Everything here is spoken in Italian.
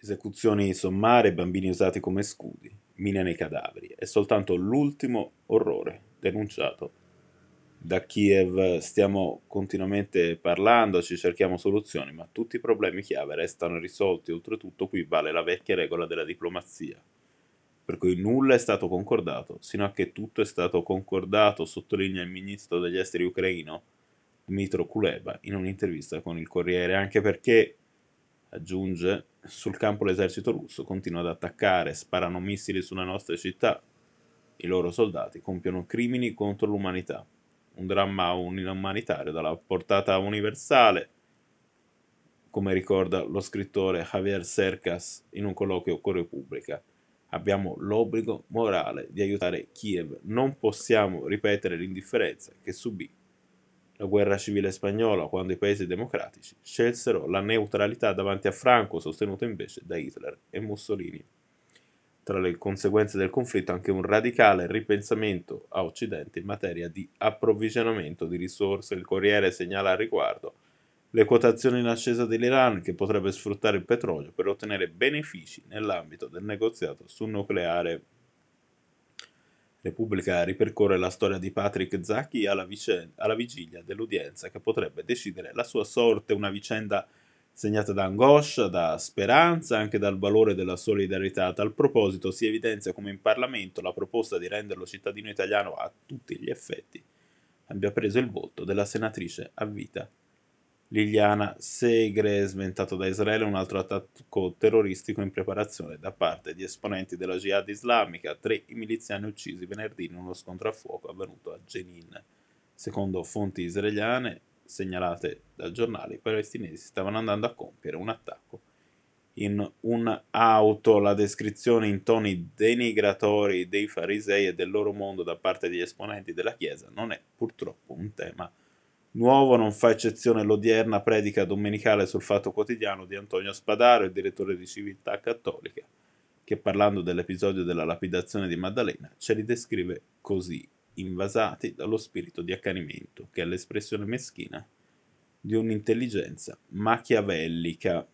Esecuzioni sommarie, bambini usati come scudi, mine nei cadaveri. È soltanto l'ultimo orrore denunciato da Kiev. Stiamo continuamente parlando, ci cerchiamo soluzioni, ma tutti i problemi chiave restano irrisolti. Oltretutto qui vale la vecchia regola della diplomazia. Per cui nulla è stato concordato, sino a che tutto è stato concordato, sottolinea il ministro degli esteri ucraino Dmitro Kuleba in un'intervista con il Corriere, anche perché Aggiunge, sul campo l'esercito russo continua ad attaccare, sparano missili sulle nostre città. I loro soldati compiono crimini contro l'umanità. Un dramma umanitario dalla portata universale, come ricorda lo scrittore Javier Cercas in un colloquio con Repubblica. Abbiamo l'obbligo morale di aiutare Kiev. Non possiamo ripetere l'indifferenza che subì la guerra civile spagnola, quando i paesi democratici scelsero la neutralità davanti a Franco, sostenuto invece da Hitler e Mussolini. Tra le conseguenze del conflitto anche un radicale ripensamento a Occidente in materia di approvvigionamento di risorse. Il Corriere segnala al riguardo le quotazioni in ascesa dell'Iran che potrebbe sfruttare il petrolio per ottenere benefici nell'ambito del negoziato sul nucleare Repubblica ripercorre la storia di Patrick Zacchi alla, vicenda, alla vigilia dell'udienza che potrebbe decidere la sua sorte, una vicenda segnata da angoscia, da speranza, anche dal valore della solidarietà. A tal proposito si evidenzia come in Parlamento la proposta di renderlo cittadino italiano a tutti gli effetti abbia preso il voto della senatrice a vita Liliana Segre, sventato da Israele un altro attacco terroristico in preparazione da parte di esponenti della Jihad islamica, tre miliziani uccisi venerdì in uno scontro a fuoco avvenuto a Jenin. Secondo fonti israeliane segnalate dal giornale, i palestinesi stavano andando a compiere un attacco in un'auto. La descrizione in toni denigratori dei farisei e del loro mondo da parte degli esponenti della Chiesa non è purtroppo un tema Nuovo non fa eccezione l'odierna predica domenicale sul Fatto Quotidiano di Antonio Spadaro, il direttore di Civiltà Cattolica, che parlando dell'episodio della lapidazione di Maddalena ce li descrive così, invasati dallo spirito di accanimento, che è l'espressione meschina di un'intelligenza machiavellica